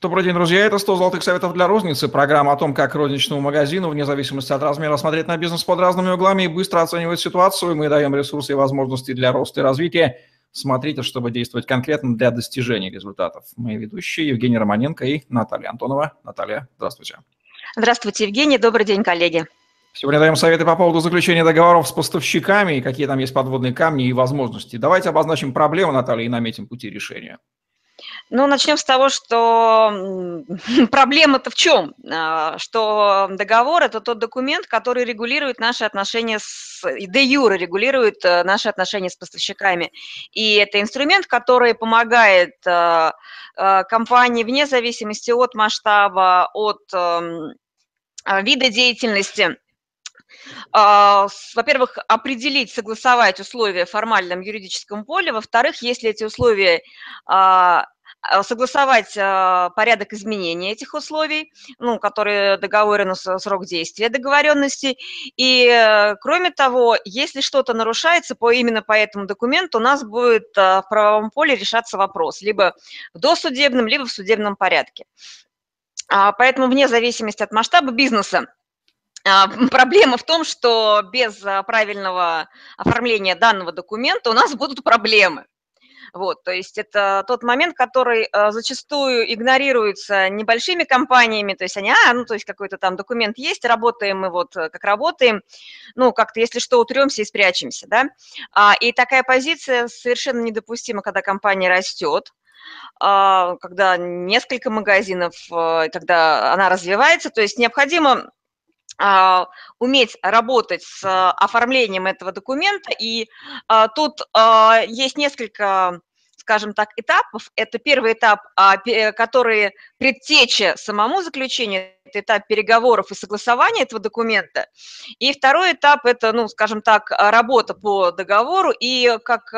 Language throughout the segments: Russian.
Добрый день, друзья. Это 100 золотых советов для розницы. Программа о том, как розничному магазину, вне зависимости от размера, смотреть на бизнес под разными углами и быстро оценивать ситуацию. Мы даем ресурсы и возможности для роста и развития. Смотрите, чтобы действовать конкретно для достижения результатов. Мои ведущие Евгений Романенко и Наталья Антонова. Наталья, здравствуйте. Здравствуйте, Евгений. Добрый день, коллеги. Сегодня даем советы по поводу заключения договоров с поставщиками и какие там есть подводные камни и возможности. Давайте обозначим проблему, Наталья, и наметим пути решения. Ну, начнем с того, что проблема-то в чем? А, что договор – это тот документ, который регулирует наши отношения с… де юре регулирует э, наши отношения с поставщиками. И это инструмент, который помогает э, э, компании вне зависимости от масштаба, от эм, вида деятельности – а, во-первых, определить, согласовать условия в формальном юридическом поле, во-вторых, если эти условия а, а, согласовать порядок изменения этих условий, ну, которые договорены срок действия договоренности. И, э, кроме того, если что-то нарушается по, именно по этому документу, у нас будет в правовом поле решаться вопрос либо в досудебном, либо в судебном порядке. Поэтому вне зависимости от масштаба бизнеса, а, проблема в том, что без а, правильного оформления данного документа у нас будут проблемы. Вот, то есть это тот момент, который э, зачастую игнорируется небольшими компаниями, то есть они, а, ну, то есть какой-то там документ есть, работаем мы вот э, как работаем, ну, как-то, если что, утремся и спрячемся, да. А, и такая позиция совершенно недопустима, когда компания растет, а, когда несколько магазинов, когда она развивается, то есть необходимо а, уметь работать с а, оформлением этого документа. И а, тут есть несколько скажем так, этапов. Это первый этап, который предтеча самому заключению, это этап переговоров и согласования этого документа. И второй этап – это, ну, скажем так, работа по договору. И как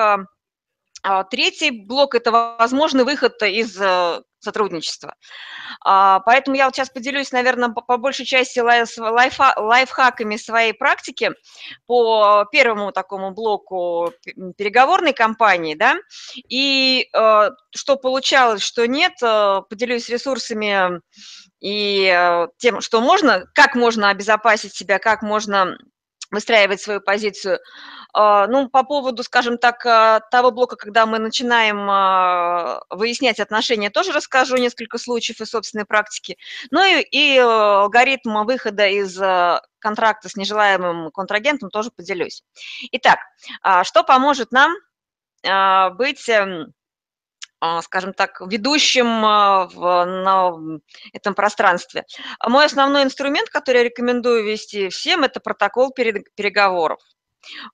третий блок – это возможный выход из сотрудничества. А, поэтому я вот сейчас поделюсь, наверное, по, большей части лайфхаками своей практики по первому такому блоку переговорной кампании, да, и э, что получалось, что нет, э, поделюсь ресурсами и э, тем, что можно, как можно обезопасить себя, как можно выстраивать свою позицию. А, ну, по поводу, скажем так, а, того блока, когда мы начинаем а, выяснять отношения, тоже расскажу несколько случаев из собственной практики. Ну и, и алгоритм выхода из контракта с нежелаемым контрагентом тоже поделюсь. Итак, что поможет нам быть эм, скажем так, ведущим в, на этом пространстве. Мой основной инструмент, который я рекомендую вести всем, это протокол переговоров.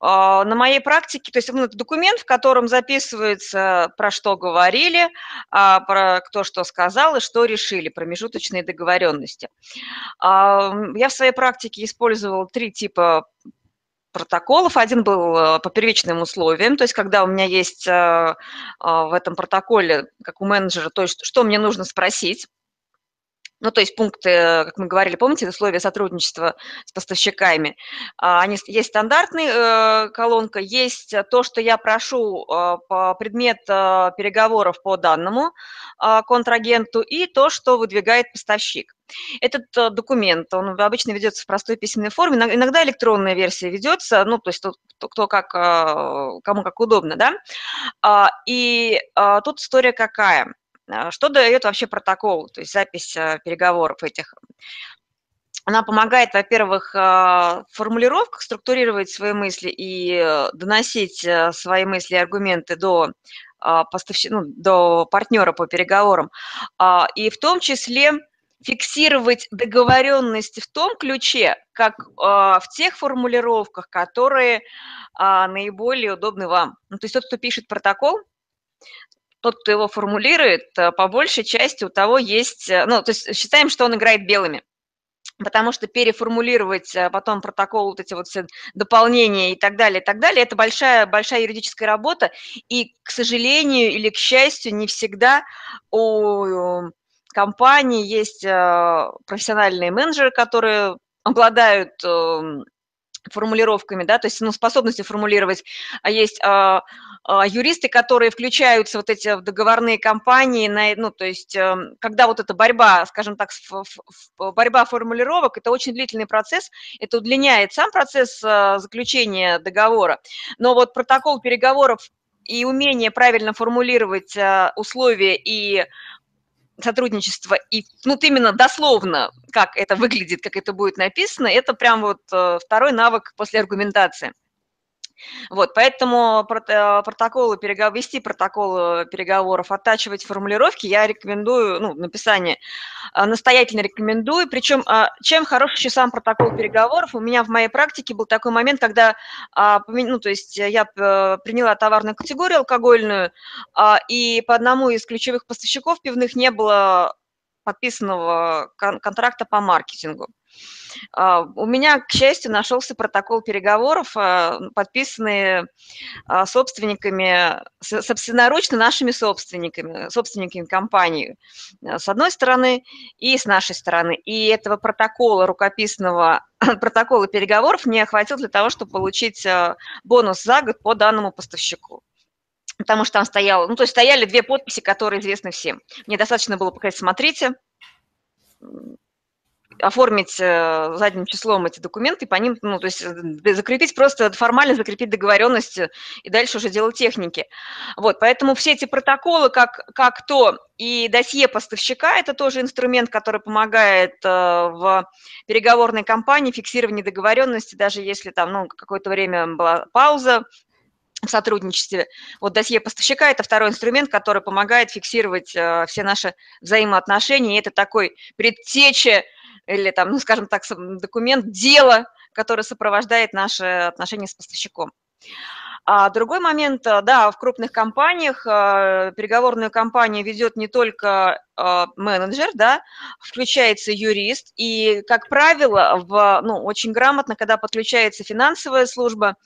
А, на моей практике, то есть ну, это документ, в котором записывается, про что говорили, а, про кто что сказал и что решили, промежуточные договоренности. А, я в своей практике использовала три типа протоколов. Один был э, по первичным условиям, то есть когда у меня есть э, в этом протоколе, как у менеджера, то есть что мне нужно спросить, ну, то есть пункты, как мы говорили, помните, условия сотрудничества с поставщиками, а, они, есть стандартная э, колонка, есть то, что я прошу э, по предмет э, переговоров по данному контрагенту, и то, что выдвигает поставщик. Этот документ, он обычно ведется в простой письменной форме, иногда электронная версия ведется, ну, то есть кто как, кому как удобно, да. А, и тут история какая – а, что дает вообще протокол, то есть запись а, переговоров этих? Она помогает, во-первых, а, в формулировках структурировать свои мысли и э, доносить э, свои мысли и аргументы до поставщика, ну, до партнера по переговорам, и в том числе фиксировать договоренности в том ключе, как в тех формулировках, которые наиболее удобны вам. Ну, то есть тот, кто пишет протокол, тот, кто его формулирует, э, по большей части у того есть, э, ну, то есть считаем, что он играет белыми. Потому что переформулировать э, потом протокол, вот эти вот все дополнения и так далее, и так далее, это большая, большая юридическая работа. И, к сожалению или к счастью, не всегда у компании есть профессиональные менеджеры, которые обладают формулировками, да, то есть ну, способностью формулировать. А есть а, а, юристы, которые включаются вот эти договорные компании, на, ну, то есть а, когда вот эта борьба, скажем так, борьба формулировок, это очень длительный процесс, это удлиняет сам процесс а, заключения договора, но вот протокол переговоров и умение правильно формулировать а, условия и сотрудничество и ну, вот именно дословно, как это выглядит, как это будет написано, это прям вот э, второй навык после аргументации. Вот, поэтому э, протоколы переговоров, вести протоколы переговоров, оттачивать формулировки я рекомендую, ну, написание, а, настоятельно рекомендую. Причем, а, чем хорош еще сам протокол переговоров, у меня в моей практике был такой момент, когда, а, ну, то есть я э, приняла товарную категорию алкогольную, и по одному из ключевых поставщиков пивных не было подписанного контракта по маркетингу. А, у меня, к счастью, нашелся протокол переговоров, а, подписанный а, собственниками, собственноручно нашими собственниками, собственниками компании, с одной стороны, и с нашей стороны. И этого протокола рукописного, протокола переговоров мне хватило для того, чтобы получить бонус за год по данному поставщику потому что там стояло, ну, то есть стояли две подписи, которые известны всем. Мне достаточно было показать, смотрите, оформить э, задним числом эти документы, по ним, ну, то есть э, закрепить, просто формально закрепить договоренность и дальше уже дело техники. Вот, поэтому все эти протоколы, как, как то, и досье поставщика – это тоже инструмент, который помогает э, в переговорной кампании, фиксировании договоренности, даже если там, ну, какое-то время была пауза, в сотрудничестве. Вот досье поставщика – это второй инструмент, который помогает фиксировать э, все наши взаимоотношения. И это такой предтеча или там, ну, скажем так, документ, дело, которое сопровождает наши отношения с поставщиком. А другой момент, э, да, в крупных компаниях э, переговорную кампанию ведет не только э, менеджер, да, включается юрист, и, как правило, в, ну, очень грамотно, когда подключается финансовая служба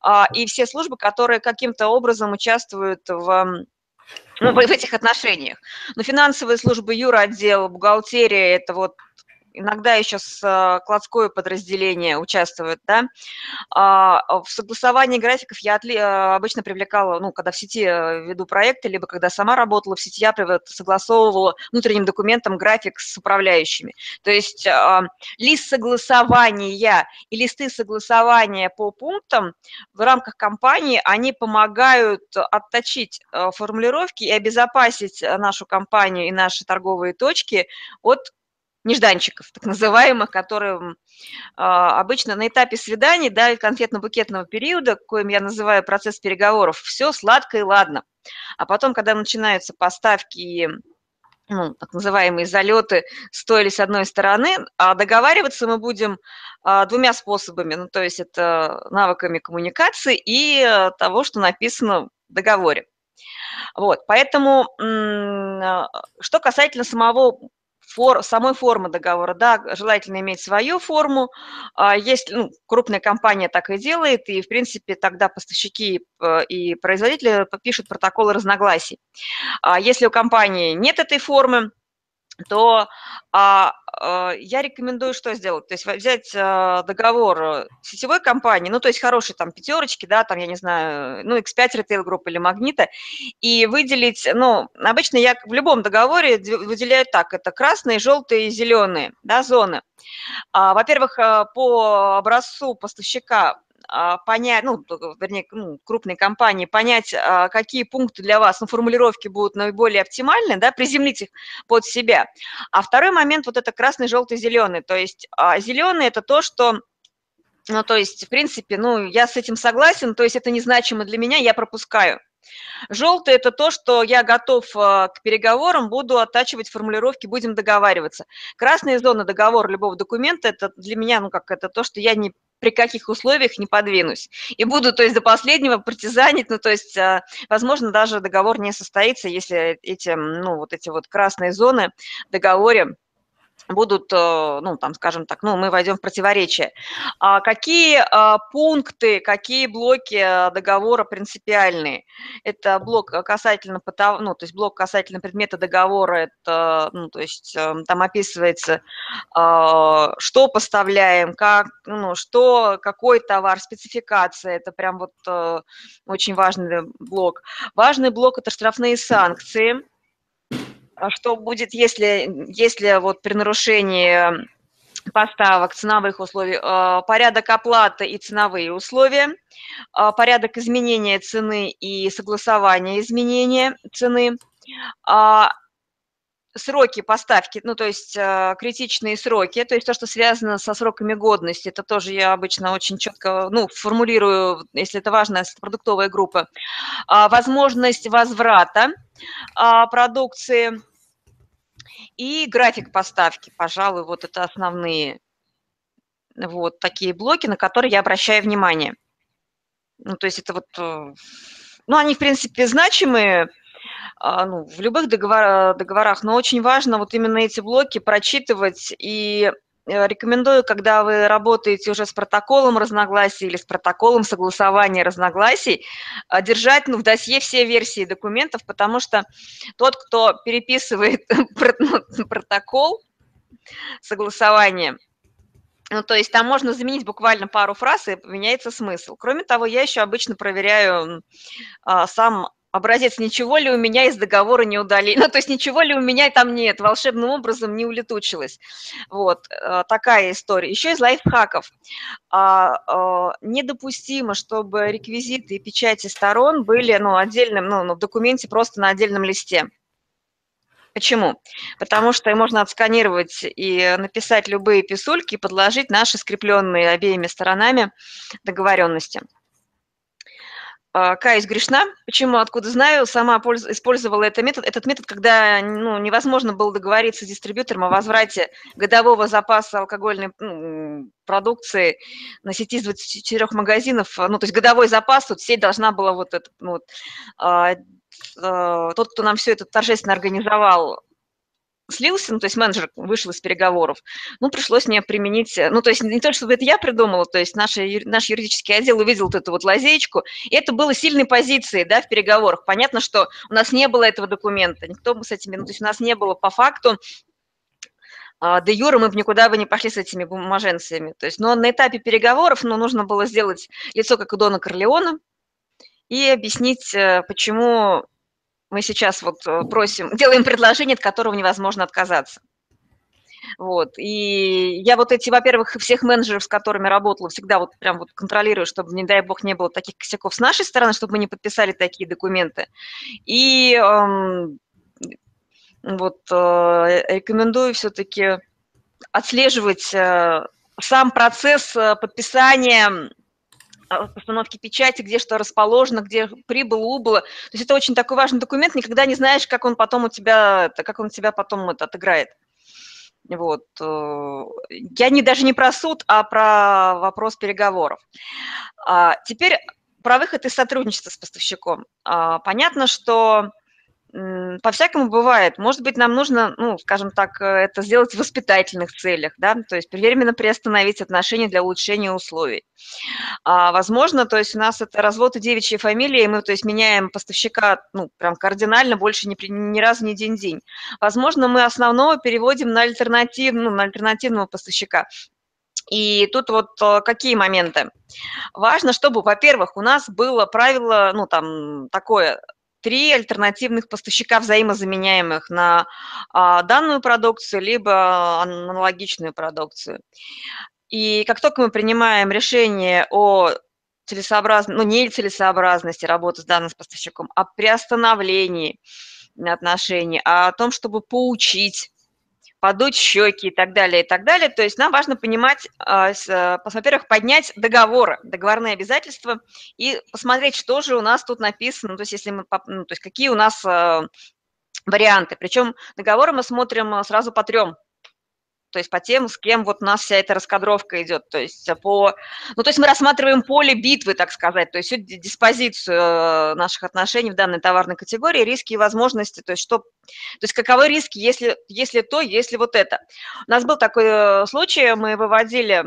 а, и все службы, которые каким-то образом участвуют в ну, в этих отношениях. Но финансовые службы, юроотдел, бухгалтерия – это вот иногда еще с а, кладское подразделение участвует, да. А, в согласовании графиков я а, обычно привлекала, ну, когда в сети веду проекты, либо когда сама работала в сети, я согласовывала внутренним документом график с управляющими. То есть лист согласования и листы согласования по пунктам в рамках компании, они помогают отточить формулировки и обезопасить нашу компанию и наши торговые точки от нежданчиков, так называемых, которые а, обычно на этапе свиданий, да, конфетно-букетного периода, коим я называю процесс переговоров, все сладко и ладно. А потом, когда начинаются поставки ну, так называемые залеты с с одной стороны, а договариваться мы будем а, двумя способами, ну, то есть это навыками коммуникации и а, того, что написано в договоре. Вот, поэтому, а, что касательно самого фор, самой формы договора. Да, желательно иметь свою форму. А если ну, крупная компания так и делает, и, в принципе, тогда поставщики э, и производители подпишут протоколы разногласий. А если у компании нет этой формы, то а, а, я рекомендую что сделать? То есть взять а, договор сетевой компании, ну, то есть хорошие там пятерочки, да, там, я не знаю, ну, X5 Retail Group или Магнита, и выделить, ну, обычно я в любом договоре выделяю так, это красные, желтые и зеленые, да, зоны. А, во-первых, а, по образцу поставщика понять, ну, вернее, ну, крупной компании, понять, а, какие пункты для вас, ну, формулировки будут наиболее оптимальны, да, приземлить их под себя. А второй момент, вот это красный, желтый, зеленый. То есть а, зеленый – это то, что ну, то есть, в принципе, ну, я с этим согласен, то есть это незначимо для меня, я пропускаю. Желтый – это то, что я готов к переговорам, буду оттачивать формулировки, будем договариваться. Красная зона договора любого документа – это для меня, ну, как это то, что я не при каких условиях не подвинусь. И буду, то есть, до последнего партизанить, ну, то есть, а, возможно, даже договор не состоится, если эти, ну, вот эти вот красные зоны в договоре будут, э, ну, там, скажем так, ну, мы войдем в противоречие. А какие а, пункты, какие блоки э, договора принципиальные? Это блок касательно, ну, то есть блок касательно предмета договора, это, ну, то есть там описывается, а, что поставляем, как, ну, что, какой товар, спецификация, это прям вот э, очень важный блок. Важный блок – это штрафные санкции – что будет, если, если вот при нарушении поставок, ценовых условий, а, порядок оплаты и ценовые условия, а, порядок изменения цены и согласования изменения цены, сроки поставки, ну, то есть критичные сроки, то есть то, что связано со сроками годности, это тоже я обычно очень четко, ну, формулирую, если это важно, продуктовая группа, возможность возврата продукции, и график поставки, пожалуй, вот это основные вот такие блоки, на которые я обращаю внимание. Ну, то есть это вот, э, ну, они, в принципе, значимые, ну, в любых договор, договорах, но очень важно вот именно эти блоки прочитывать и Э, рекомендую, когда вы работаете уже с протоколом разногласий или с протоколом согласования разногласий, э, держать ну, в досье все версии документов, потому что тот, кто переписывает ну, протокол согласования, ну, то есть там можно заменить буквально пару фраз, и меняется смысл. Кроме того, я еще обычно проверяю а, сам образец, ничего ли у меня из договора не удалили, ну, то есть ничего ли у меня там нет, волшебным образом не улетучилось. Вот, э, такая история. Еще из лайфхаков. А, а, недопустимо, чтобы реквизиты и печати сторон были, ну, отдельным, ну, в документе просто на отдельном листе. Почему? Потому что можно отсканировать и написать любые писульки и подложить наши скрепленные обеими сторонами договоренности. А, каюсь грешна. Почему, откуда знаю, сама использовала этот метод. Этот метод, когда ну, невозможно было договориться с дистрибьютором о возврате годового запаса алкогольной ну, продукции на сети из 24 магазинов. Ну, то есть годовой запас, тут сеть должна была вот этот, ну, вот, а, а, тот, кто нам все это торжественно организовал, слился, ну, то есть менеджер вышел из переговоров, ну, пришлось мне применить, э, ну, то есть не то, чтобы это я придумала, то есть наш, наш юридический отдел увидел вот эту вот лазеечку, и это было сильной позицией, да, в переговорах. Понятно, что у нас не было этого документа, никто бы с этими, ну, то есть у нас не было по факту а, де юра мы бы никуда бы не пошли с этими бумаженциями. То есть, но на этапе переговоров ну, нужно было сделать лицо, как у Дона Корлеона, и объяснить, э, почему мы сейчас вот э, просим, делаем предложение, от которого невозможно отказаться. Вот. И я вот эти, во-первых, всех менеджеров, с которыми работала, всегда вот прям вот контролирую, чтобы, не дай бог, не было таких косяков с нашей стороны, чтобы мы не подписали такие документы. И эм, вот э, рекомендую все-таки отслеживать э, сам процесс э, подписания постановки печати, где что расположено, где прибыло, убыло. То есть это очень такой важный документ, никогда не знаешь, как он потом у тебя, как он тебя потом это отыграет. Вот. Э, я не, даже не про суд, а про вопрос переговоров. А, теперь про выход из сотрудничества с поставщиком. А, понятно, что по-всякому бывает. Может быть, нам нужно, ну, скажем так, э, это сделать в воспитательных целях, да, то есть временно приостановить отношения для улучшения условий. А, возможно, то есть у нас это развод и девичья фамилия, и мы, то есть, меняем поставщика, ну, прям кардинально, больше ни, ни разу не день-день. Возможно, мы основного переводим на, альтернатив, ну, на альтернативного поставщика. И тут вот э, какие моменты? Важно, чтобы, во-первых, у нас было правило, ну, там, такое, три альтернативных поставщика взаимозаменяемых на а, данную продукцию, либо аналогичную продукцию. И как только мы принимаем решение о целесообразности, ну, не целесообразности работы с данным поставщиком, а приостановлении отношений, а о том, чтобы поучить подуть щеки и так далее, и так далее. То есть нам важно понимать, а, э, во-первых, поднять договоры, договорные обязательства и посмотреть, что же у нас тут написано, то есть, если мы, ну, то есть какие у нас э, варианты. Причем договоры мы смотрим сразу по трем то есть по тем, с кем вот у нас вся эта раскадровка идет, то есть по, ну, то есть мы рассматриваем поле битвы, так сказать, то есть всю диспозицию э, наших отношений в данной товарной категории, риски и возможности, то есть что, то есть каковы риски, если, если то, если вот это. У нас был такой э, случай, мы выводили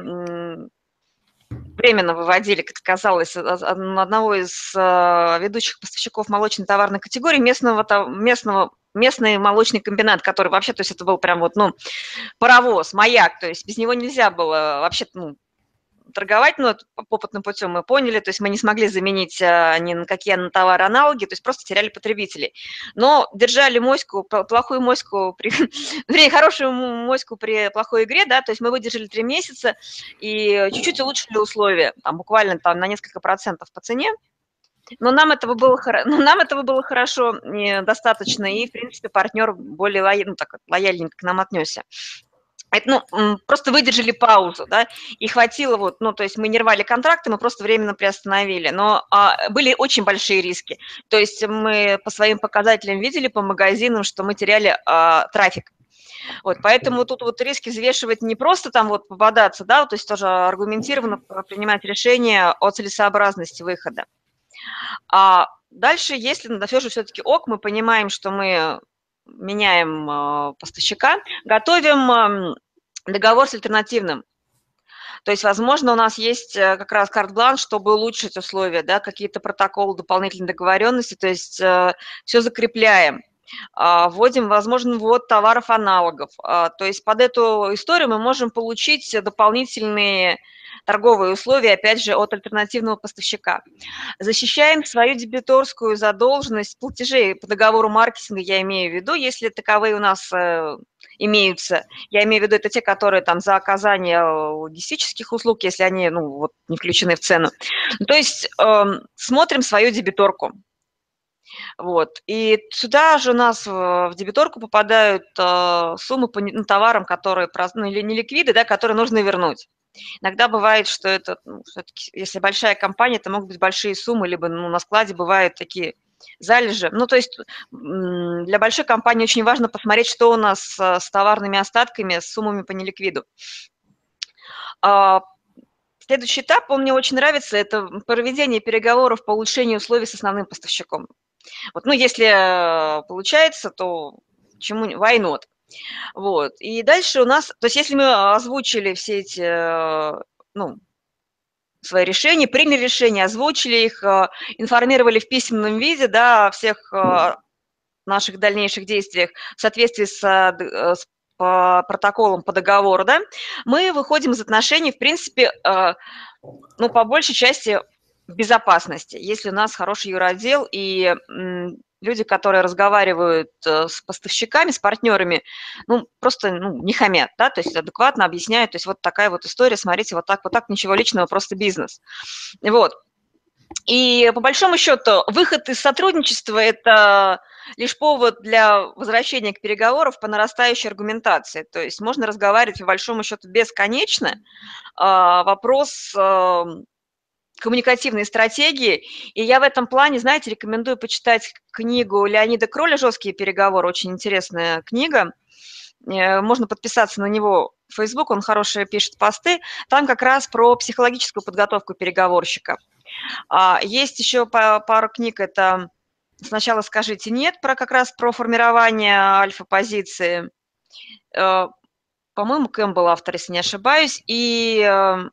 временно выводили, как казалось, одного из э, ведущих поставщиков молочной товарной категории местного, местного местный молочный комбинат, который вообще, то есть это был прям вот, ну, паровоз, маяк, то есть без него нельзя было вообще, ну, торговать, но ну, опытным путем мы поняли, то есть мы не смогли заменить а, ни на какие на товары аналоги, то есть просто теряли потребителей. Но держали моську, плохую моську, при, вернее, хорошую моську при плохой игре, да, то есть мы выдержали три месяца и чуть-чуть улучшили условия, там буквально там на несколько процентов по цене, но нам этого было, но нам этого было хорошо, достаточно, и, в принципе, партнер более лояльно, ну, так, лояльненько к нам отнесся. Это, ну, просто выдержали паузу, да, и хватило вот, ну, то есть мы не рвали контракты, мы просто временно приостановили, но а, были очень большие риски, то есть мы по своим показателям видели по магазинам, что мы теряли а, трафик, вот, поэтому тут вот риски взвешивать не просто там вот попадаться, да, то есть тоже аргументированно принимать решение о целесообразности выхода. А дальше, если на все же все-таки ок, мы понимаем, что мы меняем а, поставщика, готовим договор с альтернативным. То есть, возможно, у нас есть э, как раз карт-бланш, чтобы улучшить условия, да, какие-то протоколы дополнительной договоренности, то есть э, все закрепляем. А, вводим, возможно, ввод товаров аналогов. А, то есть под эту историю мы можем получить дополнительные торговые условия, опять же, от альтернативного поставщика. Защищаем свою дебиторскую задолженность платежей по договору маркетинга, я имею в виду, если таковые у нас э, имеются. Я имею в виду, это те, которые там за оказание логистических услуг, если они ну, вот, не включены в цену. То есть э, смотрим свою дебиторку. Вот. И сюда же у нас в дебиторку попадают э, суммы по ну, товарам, которые ну, или не ликвиды, да, которые нужно вернуть. Иногда бывает, что это, ну, если большая компания, это могут быть большие суммы, либо ну, на складе бывают такие залежи. Ну, то есть для большой компании очень важно посмотреть, что у нас с товарными остатками, с суммами по неликвиду. А, следующий этап, он мне очень нравится, это проведение переговоров по улучшению условий с основным поставщиком. Вот, ну, если э, получается, то чему why not? Вот. И дальше у нас, то есть если мы озвучили все эти, э, ну, свои решения, приняли решения, озвучили их, э, информировали в письменном виде, да, всех э, наших дальнейших действиях в соответствии с, с по протоколам по договору, да, мы выходим из отношений, в принципе, ну, по большей части в безопасности, если у нас хороший юродел и люди, которые разговаривают э, с поставщиками, с партнерами, ну, просто ну, не хамят, да, то есть адекватно объясняют, то есть вот такая вот история, смотрите, вот так, вот так, ничего личного, просто бизнес. Вот. И по большому счету выход из сотрудничества – это лишь повод для возвращения к переговорам по нарастающей аргументации. То есть можно разговаривать по большому счету бесконечно. А, вопрос эм, коммуникативные стратегии. И я в этом плане, знаете, рекомендую почитать книгу Леонида Кроля «Жесткие переговоры». Очень интересная книга. Э, можно подписаться на него в Facebook, он хорошие пишет посты. Там как раз про психологическую подготовку переговорщика. А, есть еще пару книг, это «Сначала скажите нет», про как раз про формирование альфа-позиции. Э, по-моему, Кэмпбелл автор, если не ошибаюсь. И э,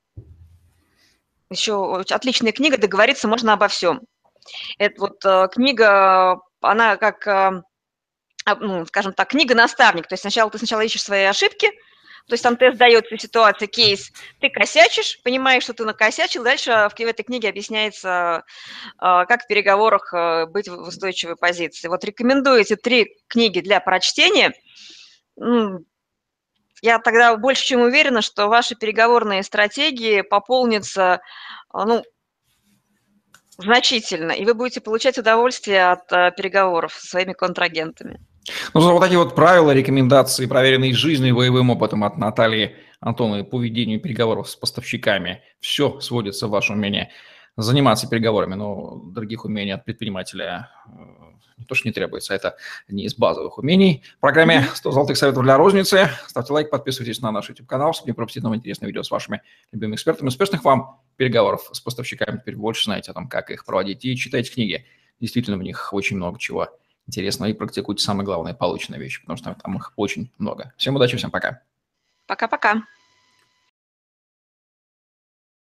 еще отличная книга «Договориться можно обо всем». Это вот э, книга, она как, э, ну, скажем так, книга-наставник. То есть сначала ты сначала ищешь свои ошибки, то есть там тест дается ситуация, кейс, ты косячишь, понимаешь, что ты накосячил, дальше в этой книге объясняется, э, как в переговорах быть в устойчивой позиции. Вот рекомендую эти три книги для прочтения я тогда больше чем уверена, что ваши переговорные стратегии пополнятся а, ну, значительно, и вы будете получать удовольствие от а, переговоров со своими контрагентами. Ну, вот такие вот правила, рекомендации, проверенные жизнью и боевым опытом от Натальи Антоновой по ведению переговоров с поставщиками. Все сводится в ваше умение заниматься переговорами, но других умений от предпринимателя э, то, что не требуется. Это не из базовых умений. В программе 100 золотых советов для розницы. Ставьте лайк, подписывайтесь на наш YouTube-канал, чтобы не пропустить новые интересные видео с вашими любимыми экспертами. Успешных вам переговоров с поставщиками. Теперь больше знаете о том, как их проводить. И читайте книги. Действительно, в них очень много чего интересного. И практикуйте самое главное, полученные вещи, потому что там их очень много. Всем удачи, всем пока. Пока-пока.